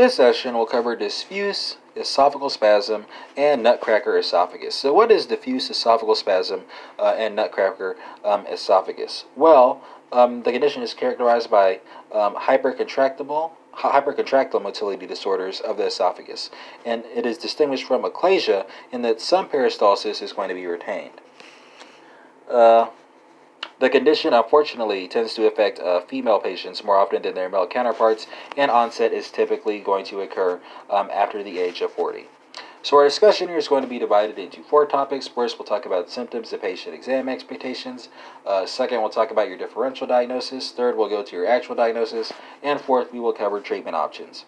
This session will cover diffuse esophageal spasm and nutcracker esophagus. So, what is diffuse esophageal spasm uh, and nutcracker um, esophagus? Well, um, the condition is characterized by um, hypercontractible hypercontractile motility disorders of the esophagus, and it is distinguished from achalasia in that some peristalsis is going to be retained. Uh, the condition, unfortunately, tends to affect uh, female patients more often than their male counterparts, and onset is typically going to occur um, after the age of 40. So, our discussion here is going to be divided into four topics. First, we'll talk about symptoms and patient exam expectations. Uh, second, we'll talk about your differential diagnosis. Third, we'll go to your actual diagnosis. And fourth, we will cover treatment options.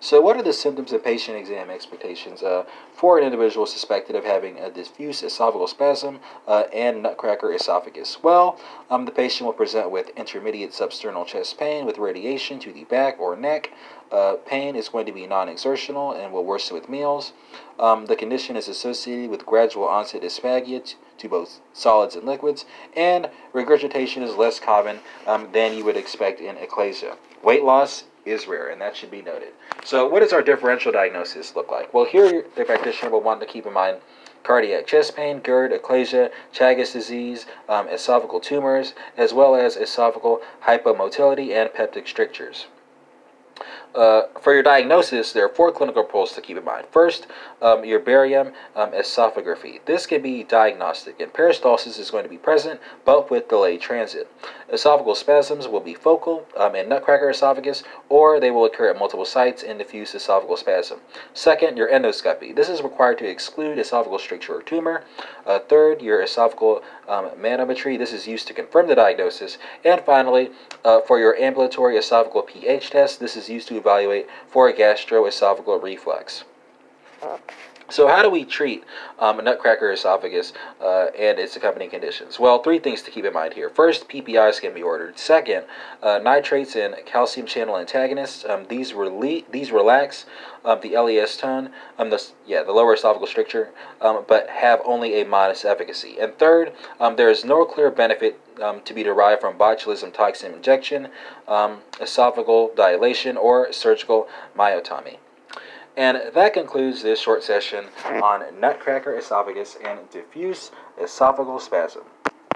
So, what are the symptoms and patient exam expectations uh, for an individual suspected of having a diffuse esophageal spasm uh, and nutcracker esophagus? Well, um, the patient will present with intermediate substernal chest pain with radiation to the back or neck. Uh, pain is going to be non exertional and will worsen with meals. Um, the condition is associated with gradual onset dysphagia to both solids and liquids, and regurgitation is less common um, than you would expect in achalasia. Weight loss is rare, and that should be noted. So, what does our differential diagnosis look like? Well, here the practitioner will want to keep in mind cardiac chest pain, GERD, achalasia, Chagas disease, um, esophageal tumors, as well as esophageal hypomotility and peptic strictures. Uh, for your diagnosis, there are four clinical protocols to keep in mind. First, um, your barium um, esophagography. This can be diagnostic, and peristalsis is going to be present, but with delayed transit. Esophageal spasms will be focal um, in nutcracker esophagus, or they will occur at multiple sites in diffuse esophageal spasm. Second, your endoscopy. This is required to exclude esophageal stricture or tumor. Uh, third, your esophageal um, manometry. This is used to confirm the diagnosis. And finally, uh, for your ambulatory esophageal pH test, this is used to evaluate for gastroesophageal reflux. So, how do we treat um, a nutcracker esophagus uh, and its accompanying conditions? Well, three things to keep in mind here. First, PPIs can be ordered. Second, uh, nitrates and calcium channel antagonists. Um, these rele- these relax um, the LES tone, um, the yeah the lower esophageal stricture, um, but have only a modest efficacy. And third, um, there is no clear benefit um, to be derived from botulism toxin injection, um, esophageal dilation, or surgical myotomy. And that concludes this short session on nutcracker esophagus and diffuse esophageal spasm.